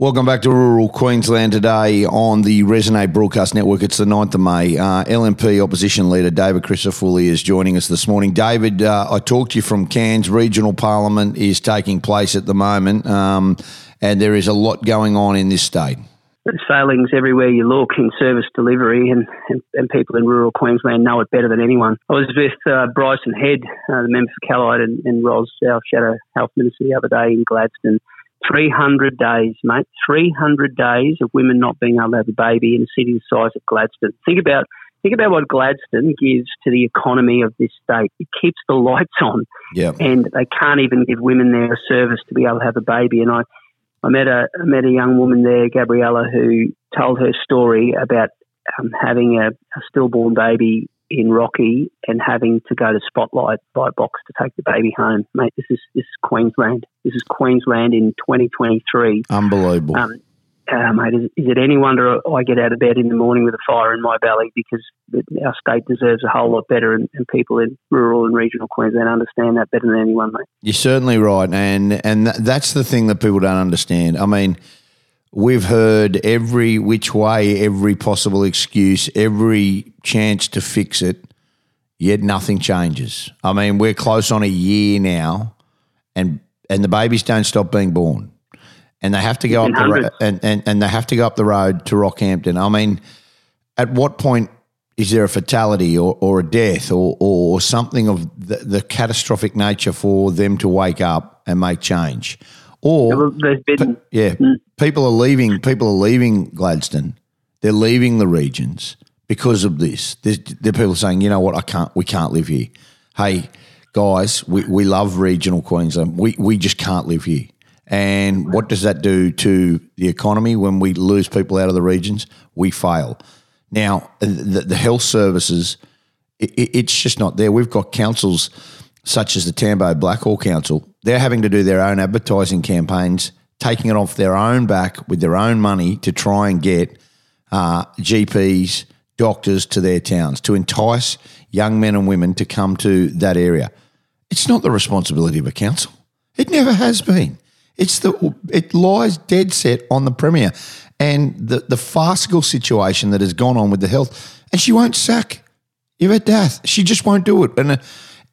Welcome back to rural Queensland today on the Resonate Broadcast Network. It's the 9th of May. Uh, LNP opposition leader David Crisafulli is joining us this morning. David, uh, I talked to you from Cairns. Regional Parliament is taking place at the moment, um, and there is a lot going on in this state. There's failings everywhere you look in service delivery, and, and, and, people in rural Queensland know it better than anyone. I was with uh, Bryson Head, uh, the member for Callide, and, and Ros, our Shadow Health Minister, the other day in Gladstone 300 days, mate. 300 days of women not being able to have a baby in a city the size of Gladstone. Think about think about what Gladstone gives to the economy of this state. It keeps the lights on, yep. and they can't even give women there a service to be able to have a baby. And I, I met a I met a young woman there, Gabriella, who told her story about um, having a, a stillborn baby in Rocky and having to go to Spotlight by box to take the baby home, mate. This is this is Queensland. This is Queensland in 2023. Unbelievable. Um, uh, mate, is, is, it any wonder I get out of bed in the morning with a fire in my belly because our state deserves a whole lot better, and, and people in rural and regional Queensland understand that better than anyone, mate. You're certainly right, and and that's the thing that people don't understand. I mean We've heard every which way, every possible excuse, every chance to fix it, yet nothing changes. I mean, we're close on a year now, and and the babies don't stop being born, and they have to go up the ro- and, and and they have to go up the road to Rockhampton. I mean, at what point is there a fatality or, or a death or, or something of the, the catastrophic nature for them to wake up and make change? Or there's been yeah, mm. people are leaving. People are leaving Gladstone. They're leaving the regions because of this. There's, there are people saying, you know what, I can't. We can't live here. Hey, guys, we, we love regional Queensland. We we just can't live here. And what does that do to the economy when we lose people out of the regions? We fail. Now, the, the health services, it, it's just not there. We've got councils such as the Tambo Blackall Council they're having to do their own advertising campaigns, taking it off their own back with their own money to try and get uh, GPs, doctors to their towns to entice young men and women to come to that area. It's not the responsibility of a council. It never has been. It's the it lies dead set on the premier and the the farcical situation that has gone on with the health, and she won't sack You Yvette D'Ath. She just won't do it. And uh,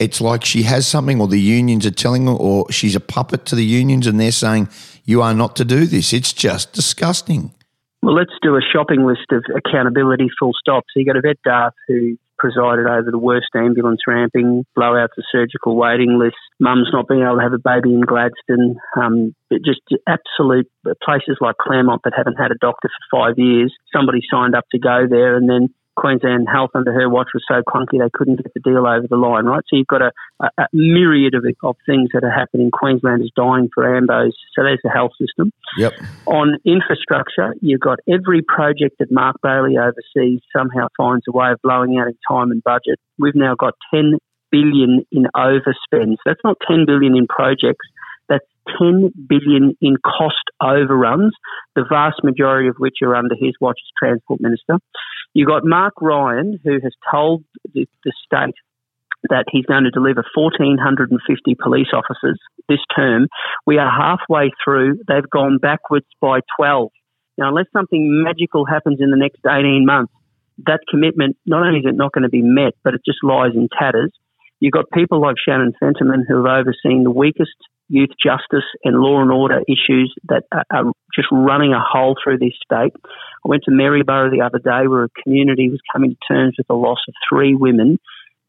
it's like she has something, or the unions are telling her, or she's a puppet to the unions, and they're saying you are not to do this. It's just disgusting. Well, let's do a shopping list of accountability. Full stop. So you got Yvette D'Ath who presided over the worst ambulance ramping, blowouts of surgical waiting lists, mums not being able to have a baby in Gladstone, um, just absolute places like Clermont that haven't had a doctor for five years. Somebody signed up to go there, and then Queensland Health under her watch was so clunky they couldn't get the deal over the line, right? So you've got a, a, a myriad of, of things that are happening. Queensland is dying for AMBOs. So there's the health system. Yep. On infrastructure, you've got every project that Mark Bailey oversees somehow finds a way of blowing out in time and budget. We've now got 10 billion in overspends. That's not 10 billion in projects. That's 10 billion in cost overruns, the vast majority of which are under his watch as Transport Minister. You got Mark Ryan, who has told the, the state that he's going to deliver 1,450 police officers this term. We are halfway through. They've gone backwards by 12. Now, unless something magical happens in the next 18 months, that commitment, not only is it not going to be met, but it just lies in tatters. You've got people like Shannon Fentiman who have overseen the weakest youth justice and law and order issues that are just running a hole through this state. I went to Maryborough the other day where a community was coming to terms with the loss of three women,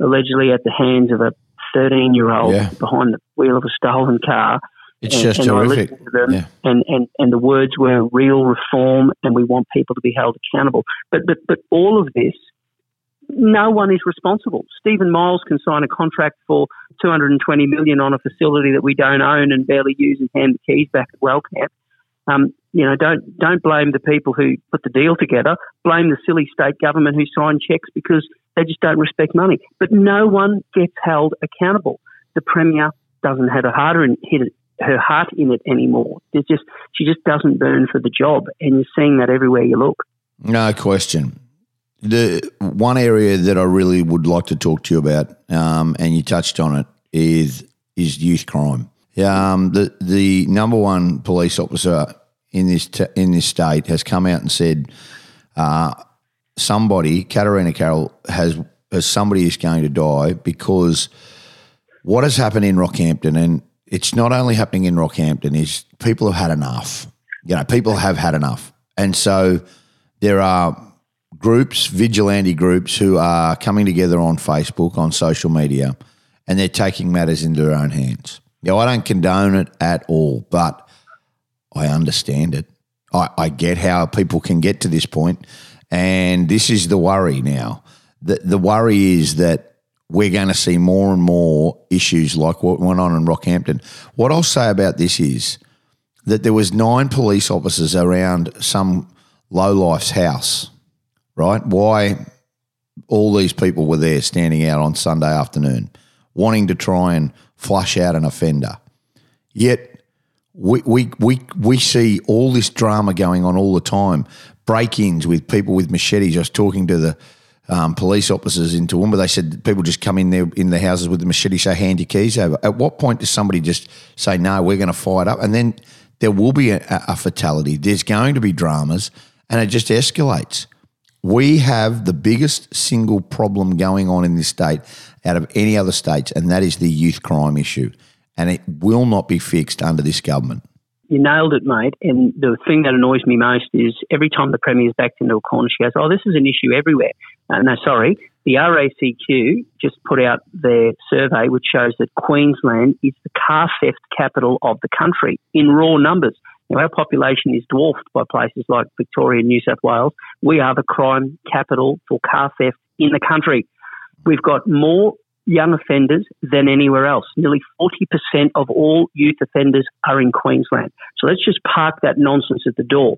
allegedly at the hands of a 13 year old yeah. behind the wheel of a stolen car. It's and, just and horrific. Yeah. And, and, and the words were real reform and we want people to be held accountable. But, but, but all of this no one is responsible. Steven Miles can sign a contract for 220 million on a facility that we don't own and barely use and hand the keys back at Wellcamp. Um, you know, don't don't blame the people who put the deal together. Blame the silly state government who signed checks because they just don't respect money. But no one gets held accountable. The premier doesn't have a heart in, her heart in it anymore. Just she just doesn't burn for the job, and you're seeing that everywhere you look. No question. The one area that I really would like to talk to you about, um, and you touched on it, is is youth crime. Um, the the number one police officer in this t- in this state has come out and said uh, somebody, Katarina Carroll, has, has somebody is going to die because what has happened in Rockhampton, and it's not only happening in Rockhampton, is people have had enough. You know, people have had enough, and so there are groups, vigilante groups, who are coming together on Facebook, on social media, and they're taking matters into their own hands. Now, I don't condone it at all, but I understand it. I, I get how people can get to this point, and this is the worry now. The, the worry is that we're going to see more and more issues like what went on in Rockhampton. What I'll say about this is that there was nine police officers around some low life's house, right? Why all these people were there standing out on Sunday afternoon, wanting to try and flush out an offender. Yet we, we, we, we see all this drama going on all the time. Break ins with people with machetes. I was talking to the um, police officers in Toowoomba. They said people just come in there in the houses with the machete, say, hand your keys over. At what point does somebody just say, no, we're going to fight up? And then there will be a, a fatality. There's going to be dramas, and it just escalates. We have the biggest single problem going on in this state out of any other states, and that is the youth crime issue and it will not be fixed under this government. You nailed it, mate. And the thing that annoys me most is every time the Premier's backed into a corner, she goes, Oh, this is an issue everywhere. Uh, no, sorry. The RACQ just put out their survey, which shows that Queensland is the car theft capital of the country in raw numbers. Our population is dwarfed by places like Victoria and New South Wales. We are the crime capital for car theft in the country. We've got more young offenders than anywhere else. Nearly 40% of all youth offenders are in Queensland. So let's just park that nonsense at the door.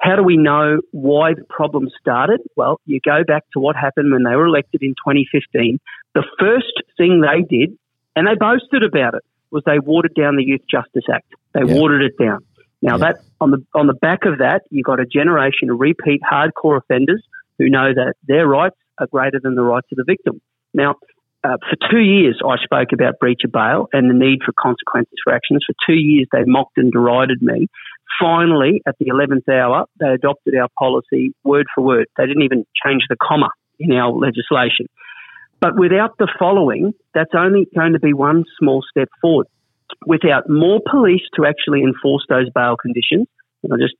How do we know why the problem started? Well, you go back to what happened when they were elected in 2015. The first thing they did, and they boasted about it, was they watered down the Youth Justice Act. They yeah. watered it down. Now yeah. that on the on the back of that, you've got a generation of repeat hardcore offenders who know that their rights are greater than the rights of the victim. Now, uh, for two years, I spoke about breach of bail and the need for consequences for actions. For two years, they mocked and derided me. Finally, at the 11th hour, they adopted our policy word for word. They didn't even change the comma in our legislation. But without the following, that's only going to be one small step forward. Without more police to actually enforce those bail conditions, and I just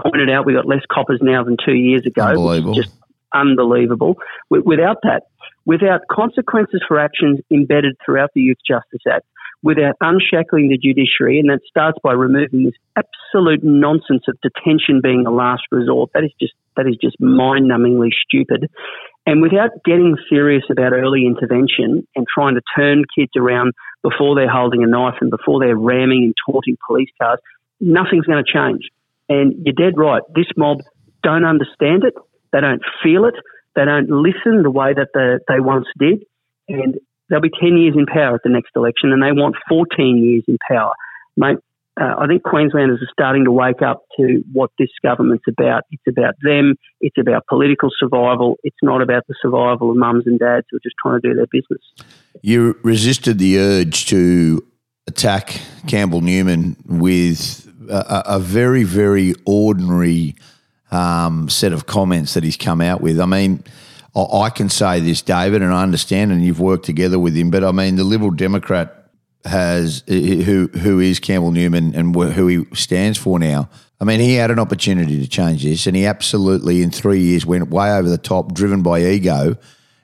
pointed out we've got less coppers now than two years ago. Unbelievable. Just unbelievable. Without that, without consequences for actions embedded throughout the Youth Justice Act, without unshackling the judiciary, and that starts by removing this absolute nonsense of detention being a last resort. That is just that is just mind-numbingly stupid. And without getting serious about early intervention and trying to turn kids around before they're holding a knife and before they're ramming and taunting police cars, nothing's going to change. And you're dead right. This mob don't understand it. They don't feel it. They don't listen the way that the, they once did. And they'll be 10 years in power at the next election, and they want 14 years in power. Mate, uh, I think Queenslanders are starting to wake up to what this government's about. It's about them. It's about political survival. It's not about the survival of mums and dads who are just trying to do their business. You resisted the urge to attack Campbell Newman with a, a very, very ordinary um, set of comments that he's come out with. I mean, I can say this, David, and I understand, and you've worked together with him. But I mean, the Liberal Democrat has who who is Campbell Newman and who he stands for now. I mean, he had an opportunity to change this, and he absolutely, in three years, went way over the top, driven by ego,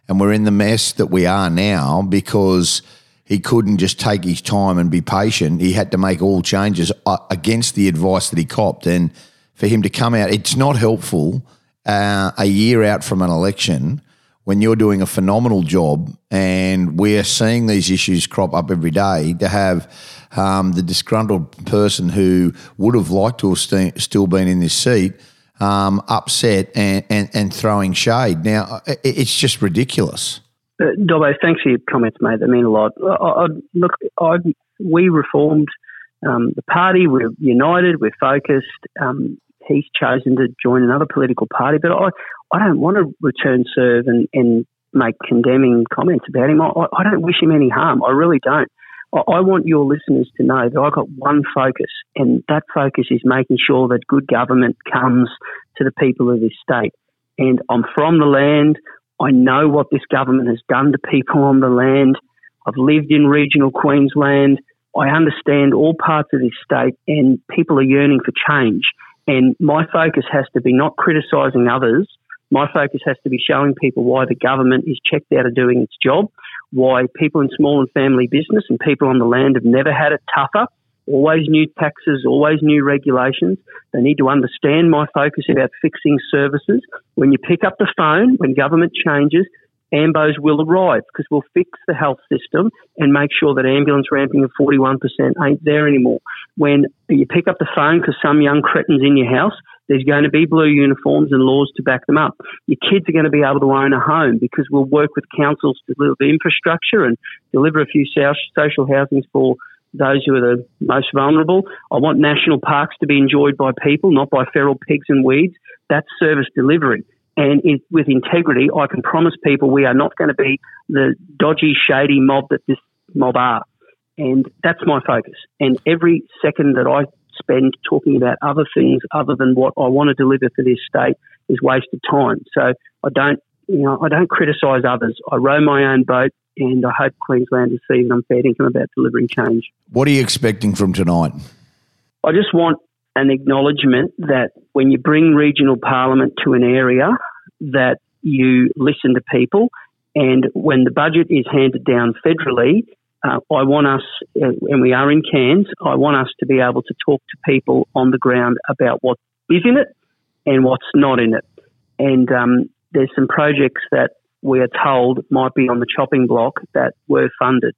and we're in the mess that we are now because he couldn't just take his time and be patient. He had to make all changes uh, against the advice that he copped, and for him to come out. It's not helpful uh, a year out from an election when you're doing a phenomenal job and we're seeing these issues crop up every day to have um, the disgruntled person who would have liked to have st- still been in this seat um, upset and, and, and throwing shade. Now, it's just ridiculous. Uh, Dobbo, thanks for your comments, mate. They mean a lot. I, I, look, I, we reformed um, the party. We're united. We're focused. Um, he's chosen to join another political party. But I, I don't want to return serve and, and make condemning comments about him. I, I don't wish him any harm. I really don't. I want your listeners to know that I've got one focus, and that focus is making sure that good government comes to the people of this state. And I'm from the land. I know what this government has done to people on the land. I've lived in regional Queensland. I understand all parts of this state, and people are yearning for change. And my focus has to be not criticising others. My focus has to be showing people why the government is checked out of doing its job, why people in small and family business and people on the land have never had it tougher, always new taxes, always new regulations. They need to understand my focus about fixing services. When you pick up the phone, when government changes, AMBOs will arrive because we'll fix the health system and make sure that ambulance ramping of 41% ain't there anymore. When you pick up the phone because some young cretin's in your house, there's going to be blue uniforms and laws to back them up. Your kids are going to be able to own a home because we'll work with councils to deliver the infrastructure and deliver a few social housings for those who are the most vulnerable. I want national parks to be enjoyed by people, not by feral pigs and weeds. That's service delivery. And it, with integrity, I can promise people we are not going to be the dodgy, shady mob that this mob are. And that's my focus. And every second that I spend talking about other things other than what I want to deliver for this state is wasted time. So I don't, you know, I don't criticise others. I row my own boat, and I hope Queenslanders see that I'm fair income about delivering change. What are you expecting from tonight? I just want an acknowledgement that when you bring regional parliament to an area, that you listen to people, and when the budget is handed down federally, uh, I want us, uh, and we are in Cairns, I want us to be able to talk to people on the ground about what is in it and what's not in it. And um, there's some projects that we are told might be on the chopping block that were funded.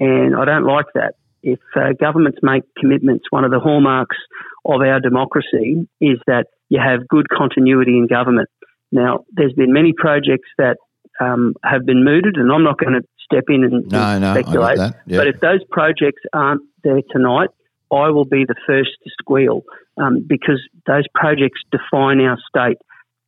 And I don't like that. If uh, governments make commitments, one of the hallmarks of our democracy is that you have good continuity in government. Now, there's been many projects that um, have been mooted, and I'm not going to step in and, no, and no, speculate. But if those projects aren't there tonight, I will be the first to squeal um, because those projects define our state.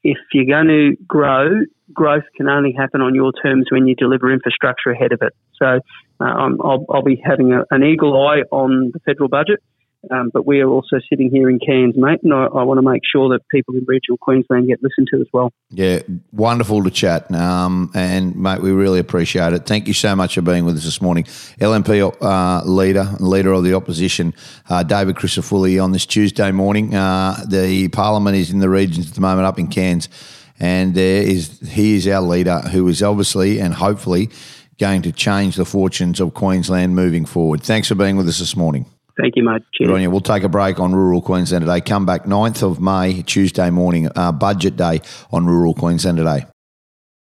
If you're going to grow, growth can only happen on your terms when you deliver infrastructure ahead of it. So uh, I'll, I'll, be having a, an eagle eye on the federal budget um, but we are also sitting here in Cairns, mate, and I, I, want to make sure that people in regional Queensland get listened to as well. Yeah, wonderful to chat. Um, and, mate, we really appreciate it. Thank you so much for being with us this morning. LNP uh, leader, leader of the opposition, uh, David Crisafulli, on this Tuesday morning. Uh, the Parliament is in the regions at the moment up in Cairns, and there is he is our leader who is obviously and hopefully going to change the fortunes of Queensland moving forward. Thanks for being with us this morning. Thank you, mate. Cheers. Good on you. We'll take a break on rural Queensland today. Come back 9th of May, Tuesday morning, uh, budget day on rural Queensland today.